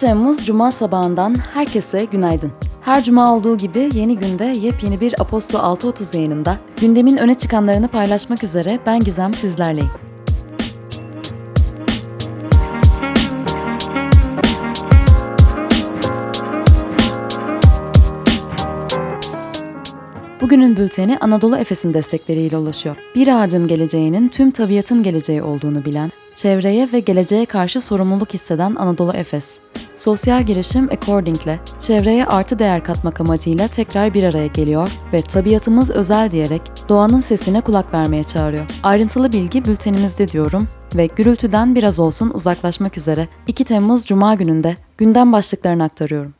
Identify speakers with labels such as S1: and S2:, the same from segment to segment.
S1: Temmuz Cuma sabahından herkese günaydın. Her cuma olduğu gibi yeni günde yepyeni bir Aposto 6.30 yayınında gündemin öne çıkanlarını paylaşmak üzere ben Gizem sizlerleyim. Bugünün bülteni Anadolu Efes'in destekleriyle ulaşıyor. Bir ağacın geleceğinin tüm tabiatın geleceği olduğunu bilen, çevreye ve geleceğe karşı sorumluluk hisseden Anadolu Efes. Sosyal girişim According'le çevreye artı değer katmak amacıyla tekrar bir araya geliyor ve tabiatımız özel diyerek doğanın sesine kulak vermeye çağırıyor. Ayrıntılı bilgi bültenimizde diyorum ve gürültüden biraz olsun uzaklaşmak üzere 2 Temmuz Cuma gününde gündem başlıklarını aktarıyorum.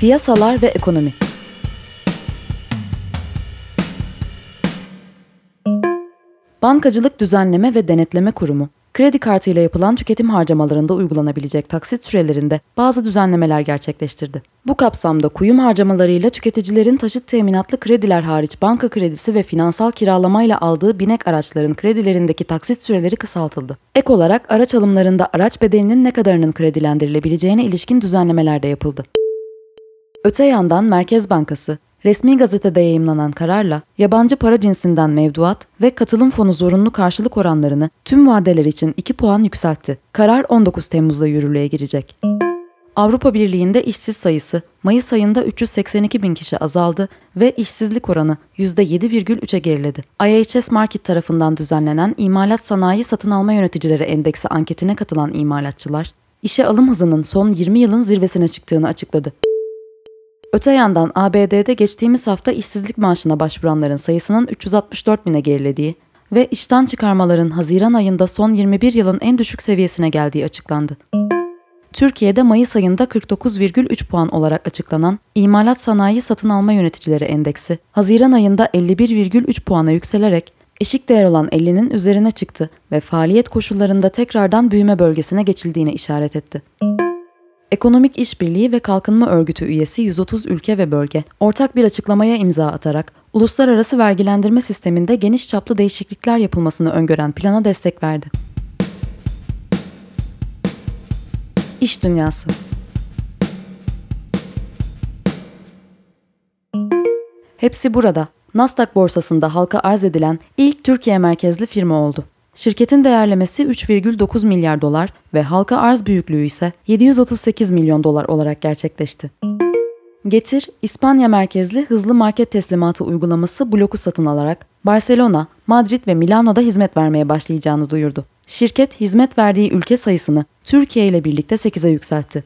S1: Piyasalar ve ekonomi Bankacılık Düzenleme ve Denetleme Kurumu, kredi kartıyla yapılan tüketim harcamalarında uygulanabilecek taksit sürelerinde bazı düzenlemeler gerçekleştirdi. Bu kapsamda kuyum harcamalarıyla tüketicilerin taşıt teminatlı krediler hariç banka kredisi ve finansal kiralamayla aldığı binek araçların kredilerindeki taksit süreleri kısaltıldı. Ek olarak araç alımlarında araç bedelinin ne kadarının kredilendirilebileceğine ilişkin düzenlemeler de yapıldı. Öte yandan Merkez Bankası, resmi gazetede yayımlanan kararla yabancı para cinsinden mevduat ve katılım fonu zorunlu karşılık oranlarını tüm vadeler için 2 puan yükseltti. Karar 19 Temmuz'da yürürlüğe girecek. Avrupa Birliği'nde işsiz sayısı Mayıs ayında 382 bin kişi azaldı ve işsizlik oranı %7,3'e geriledi. IHS Market tarafından düzenlenen İmalat Sanayi Satın Alma Yöneticileri Endeksi anketine katılan imalatçılar, işe alım hızının son 20 yılın zirvesine çıktığını açıkladı. Öte yandan ABD'de geçtiğimiz hafta işsizlik maaşına başvuranların sayısının 364 bine gerilediği ve işten çıkarmaların Haziran ayında son 21 yılın en düşük seviyesine geldiği açıklandı. Türkiye'de Mayıs ayında 49,3 puan olarak açıklanan İmalat Sanayi Satın Alma Yöneticileri Endeksi, Haziran ayında 51,3 puana yükselerek eşik değer olan 50'nin üzerine çıktı ve faaliyet koşullarında tekrardan büyüme bölgesine geçildiğine işaret etti. Ekonomik İşbirliği ve Kalkınma Örgütü üyesi 130 ülke ve bölge ortak bir açıklamaya imza atarak uluslararası vergilendirme sisteminde geniş çaplı değişiklikler yapılmasını öngören plana destek verdi. İş Dünyası Hepsi burada. Nasdaq borsasında halka arz edilen ilk Türkiye merkezli firma oldu. Şirketin değerlemesi 3,9 milyar dolar ve halka arz büyüklüğü ise 738 milyon dolar olarak gerçekleşti. Getir, İspanya merkezli hızlı market teslimatı uygulaması bloku satın alarak Barcelona, Madrid ve Milano'da hizmet vermeye başlayacağını duyurdu. Şirket hizmet verdiği ülke sayısını Türkiye ile birlikte 8'e yükseltti.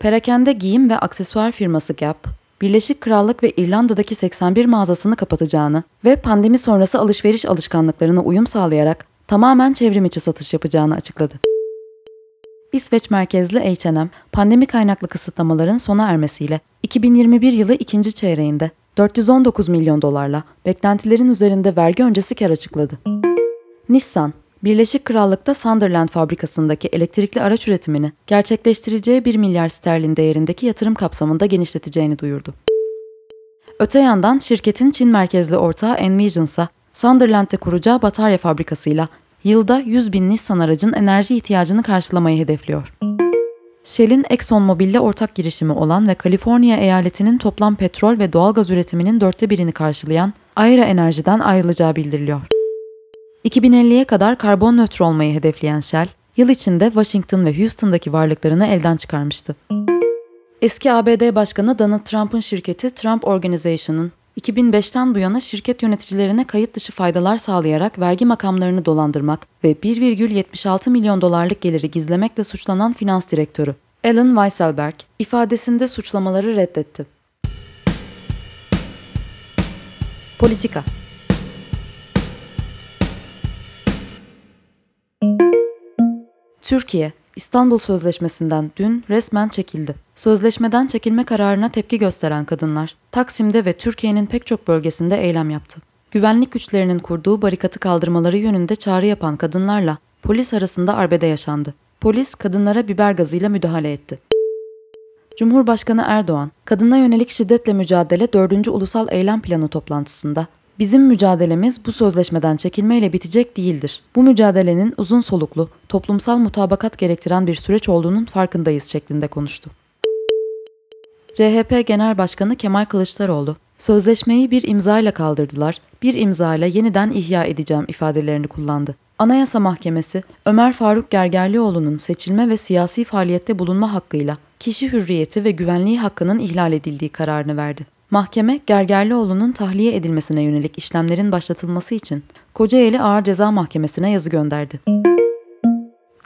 S1: Perakende giyim ve aksesuar firması Gap, Birleşik Krallık ve İrlanda'daki 81 mağazasını kapatacağını ve pandemi sonrası alışveriş alışkanlıklarına uyum sağlayarak tamamen çevrim içi satış yapacağını açıkladı. İsveç merkezli H&M, pandemi kaynaklı kısıtlamaların sona ermesiyle 2021 yılı ikinci çeyreğinde 419 milyon dolarla beklentilerin üzerinde vergi öncesi kar açıkladı. Nissan, Birleşik Krallık'ta Sunderland fabrikasındaki elektrikli araç üretimini gerçekleştireceği 1 milyar sterlin değerindeki yatırım kapsamında genişleteceğini duyurdu. Öte yandan şirketin Çin merkezli ortağı Envision ise Sunderland'te kuracağı batarya fabrikasıyla yılda 100 bin Nissan aracın enerji ihtiyacını karşılamayı hedefliyor. Shell'in ExxonMobil'le ortak girişimi olan ve Kaliforniya eyaletinin toplam petrol ve doğalgaz üretiminin dörtte birini karşılayan Aira Enerji'den ayrılacağı bildiriliyor. 2050'ye kadar karbon nötr olmayı hedefleyen Shell, yıl içinde Washington ve Houston'daki varlıklarını elden çıkarmıştı. Eski ABD Başkanı Donald Trump'ın şirketi Trump Organization'ın 2005'ten bu yana şirket yöneticilerine kayıt dışı faydalar sağlayarak vergi makamlarını dolandırmak ve 1,76 milyon dolarlık geliri gizlemekle suçlanan finans direktörü Alan Weisselberg ifadesinde suçlamaları reddetti. Politika Türkiye, İstanbul Sözleşmesi'nden dün resmen çekildi. Sözleşmeden çekilme kararına tepki gösteren kadınlar, Taksim'de ve Türkiye'nin pek çok bölgesinde eylem yaptı. Güvenlik güçlerinin kurduğu barikatı kaldırmaları yönünde çağrı yapan kadınlarla polis arasında arbede yaşandı. Polis kadınlara biber gazıyla müdahale etti. Cumhurbaşkanı Erdoğan, kadına yönelik şiddetle mücadele 4. Ulusal Eylem Planı toplantısında Bizim mücadelemiz bu sözleşmeden çekilmeyle bitecek değildir. Bu mücadelenin uzun soluklu, toplumsal mutabakat gerektiren bir süreç olduğunun farkındayız şeklinde konuştu. CHP Genel Başkanı Kemal Kılıçdaroğlu, sözleşmeyi bir imzayla kaldırdılar, bir imzayla yeniden ihya edeceğim ifadelerini kullandı. Anayasa Mahkemesi, Ömer Faruk Gergerlioğlu'nun seçilme ve siyasi faaliyette bulunma hakkıyla kişi hürriyeti ve güvenliği hakkının ihlal edildiği kararını verdi. Mahkeme, Gergerlioğlu'nun tahliye edilmesine yönelik işlemlerin başlatılması için Kocaeli Ağır Ceza Mahkemesi'ne yazı gönderdi.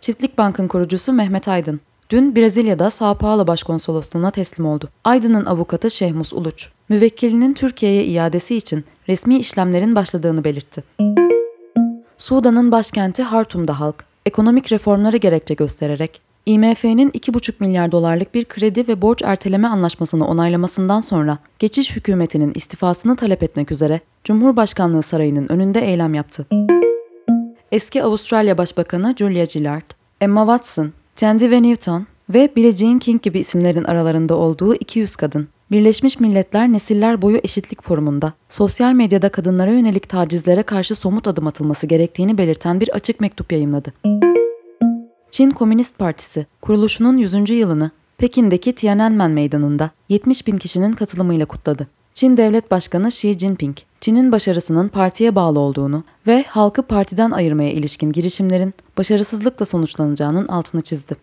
S1: Çiftlik Bank'ın kurucusu Mehmet Aydın, dün Brezilya'da Sao Paulo Başkonsolosluğu'na teslim oldu. Aydın'ın avukatı Şehmus Uluç, müvekkilinin Türkiye'ye iadesi için resmi işlemlerin başladığını belirtti. Sudan'ın başkenti Hartum'da halk, ekonomik reformları gerekçe göstererek IMF'nin 2,5 milyar dolarlık bir kredi ve borç erteleme anlaşmasını onaylamasından sonra geçiş hükümetinin istifasını talep etmek üzere Cumhurbaşkanlığı Sarayı'nın önünde eylem yaptı. Eski Avustralya Başbakanı Julia Gillard, Emma Watson, Tandy ve Newton ve Billie Jean King gibi isimlerin aralarında olduğu 200 kadın, Birleşmiş Milletler Nesiller Boyu Eşitlik Forumu'nda sosyal medyada kadınlara yönelik tacizlere karşı somut adım atılması gerektiğini belirten bir açık mektup yayımladı. Çin Komünist Partisi kuruluşunun 100. yılını Pekin'deki Tiananmen Meydanı'nda 70 bin kişinin katılımıyla kutladı. Çin Devlet Başkanı Xi Jinping, Çin'in başarısının partiye bağlı olduğunu ve halkı partiden ayırmaya ilişkin girişimlerin başarısızlıkla sonuçlanacağının altını çizdi.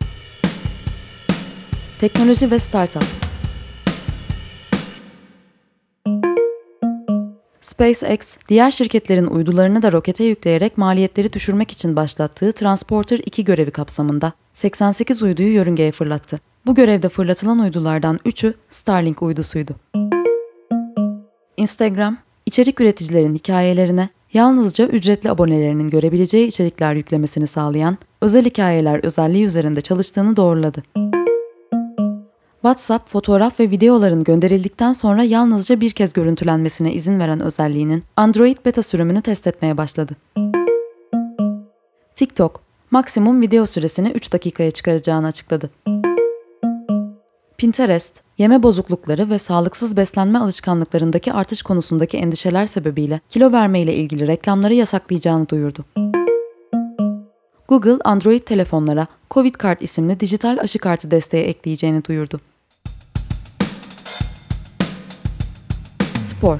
S1: Teknoloji ve Startup SpaceX, diğer şirketlerin uydularını da rokete yükleyerek maliyetleri düşürmek için başlattığı Transporter 2 görevi kapsamında 88 uyduyu yörüngeye fırlattı. Bu görevde fırlatılan uydulardan 3'ü Starlink uydusuydu. Instagram, içerik üreticilerin hikayelerine yalnızca ücretli abonelerinin görebileceği içerikler yüklemesini sağlayan özel hikayeler özelliği üzerinde çalıştığını doğruladı. WhatsApp fotoğraf ve videoların gönderildikten sonra yalnızca bir kez görüntülenmesine izin veren özelliğinin Android beta sürümünü test etmeye başladı. TikTok, maksimum video süresini 3 dakikaya çıkaracağını açıkladı. Pinterest, yeme bozuklukları ve sağlıksız beslenme alışkanlıklarındaki artış konusundaki endişeler sebebiyle kilo verme ile ilgili reklamları yasaklayacağını duyurdu. Google, Android telefonlara COVID Kart isimli dijital aşı kartı desteği ekleyeceğini duyurdu. Spor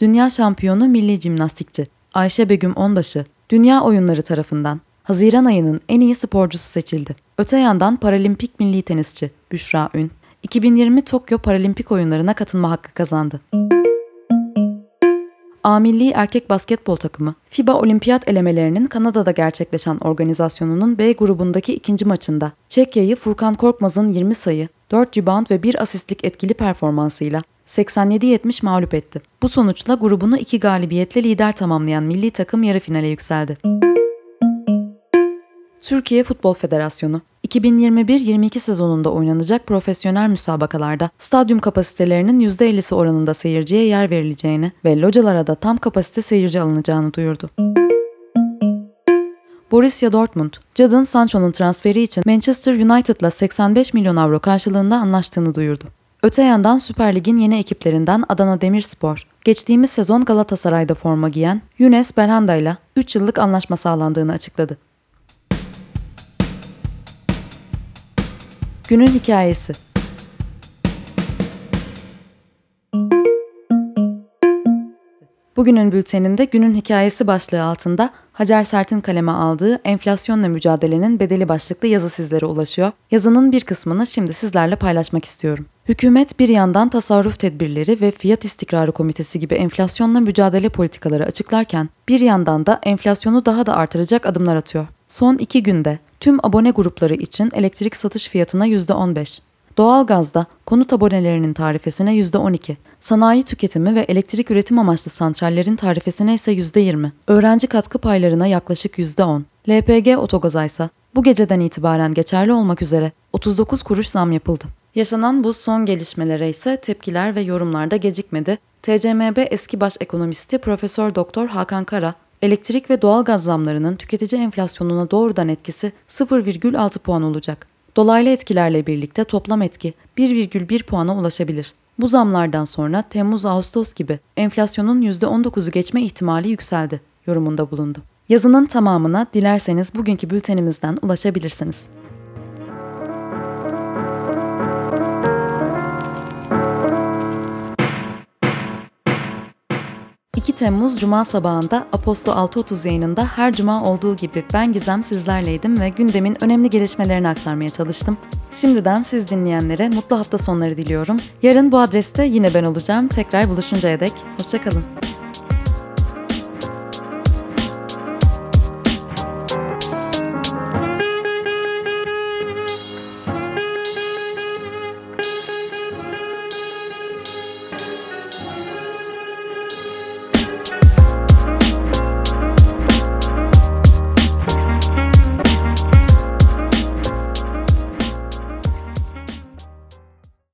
S1: Dünya şampiyonu milli jimnastikçi Ayşe Begüm Onbaşı, dünya oyunları tarafından Haziran ayının en iyi sporcusu seçildi. Öte yandan paralimpik milli tenisçi Büşra Ün, 2020 Tokyo Paralimpik oyunlarına katılma hakkı kazandı. A Milli Erkek Basketbol Takımı, FIBA Olimpiyat elemelerinin Kanada'da gerçekleşen organizasyonunun B grubundaki ikinci maçında Çekya'yı Furkan Korkmaz'ın 20 sayı, 4 rebound ve 1 asistlik etkili performansıyla 87-70 mağlup etti. Bu sonuçla grubunu iki galibiyetle lider tamamlayan milli takım yarı finale yükseldi. Türkiye Futbol Federasyonu 2021-22 sezonunda oynanacak profesyonel müsabakalarda stadyum kapasitelerinin %50'si oranında seyirciye yer verileceğini ve localara da tam kapasite seyirci alınacağını duyurdu. Borussia Dortmund, Jadon Sancho'nun transferi için Manchester United'la 85 milyon avro karşılığında anlaştığını duyurdu. Öte yandan Süper Lig'in yeni ekiplerinden Adana Demirspor, geçtiğimiz sezon Galatasaray'da forma giyen Younes Belhanda ile 3 yıllık anlaşma sağlandığını açıkladı. Günün Hikayesi Bugünün bülteninde günün hikayesi başlığı altında Hacer Sert'in kaleme aldığı Enflasyonla Mücadelenin Bedeli başlıklı yazı sizlere ulaşıyor. Yazının bir kısmını şimdi sizlerle paylaşmak istiyorum. Hükümet bir yandan tasarruf tedbirleri ve fiyat istikrarı komitesi gibi enflasyonla mücadele politikaları açıklarken bir yandan da enflasyonu daha da artıracak adımlar atıyor. Son iki günde tüm abone grupları için elektrik satış fiyatına %15, Doğalgazda konut abonelerinin tarifesine %12, sanayi tüketimi ve elektrik üretim amaçlı santrallerin tarifesine ise %20, öğrenci katkı paylarına yaklaşık %10, LPG otogaza ise bu geceden itibaren geçerli olmak üzere 39 kuruş zam yapıldı. Yaşanan bu son gelişmelere ise tepkiler ve yorumlarda gecikmedi. TCMB eski baş ekonomisti Profesör Doktor Hakan Kara, elektrik ve doğal gaz zamlarının tüketici enflasyonuna doğrudan etkisi 0,6 puan olacak. Dolaylı etkilerle birlikte toplam etki 1,1 puana ulaşabilir. Bu zamlardan sonra Temmuz-Ağustos gibi enflasyonun %19'u geçme ihtimali yükseldi yorumunda bulundu. Yazının tamamına dilerseniz bugünkü bültenimizden ulaşabilirsiniz. 2 Temmuz Cuma sabahında Aposto 6.30 yayınında her cuma olduğu gibi ben Gizem sizlerleydim ve gündemin önemli gelişmelerini aktarmaya çalıştım. Şimdiden siz dinleyenlere mutlu hafta sonları diliyorum. Yarın bu adreste yine ben olacağım. Tekrar buluşuncaya dek hoşçakalın.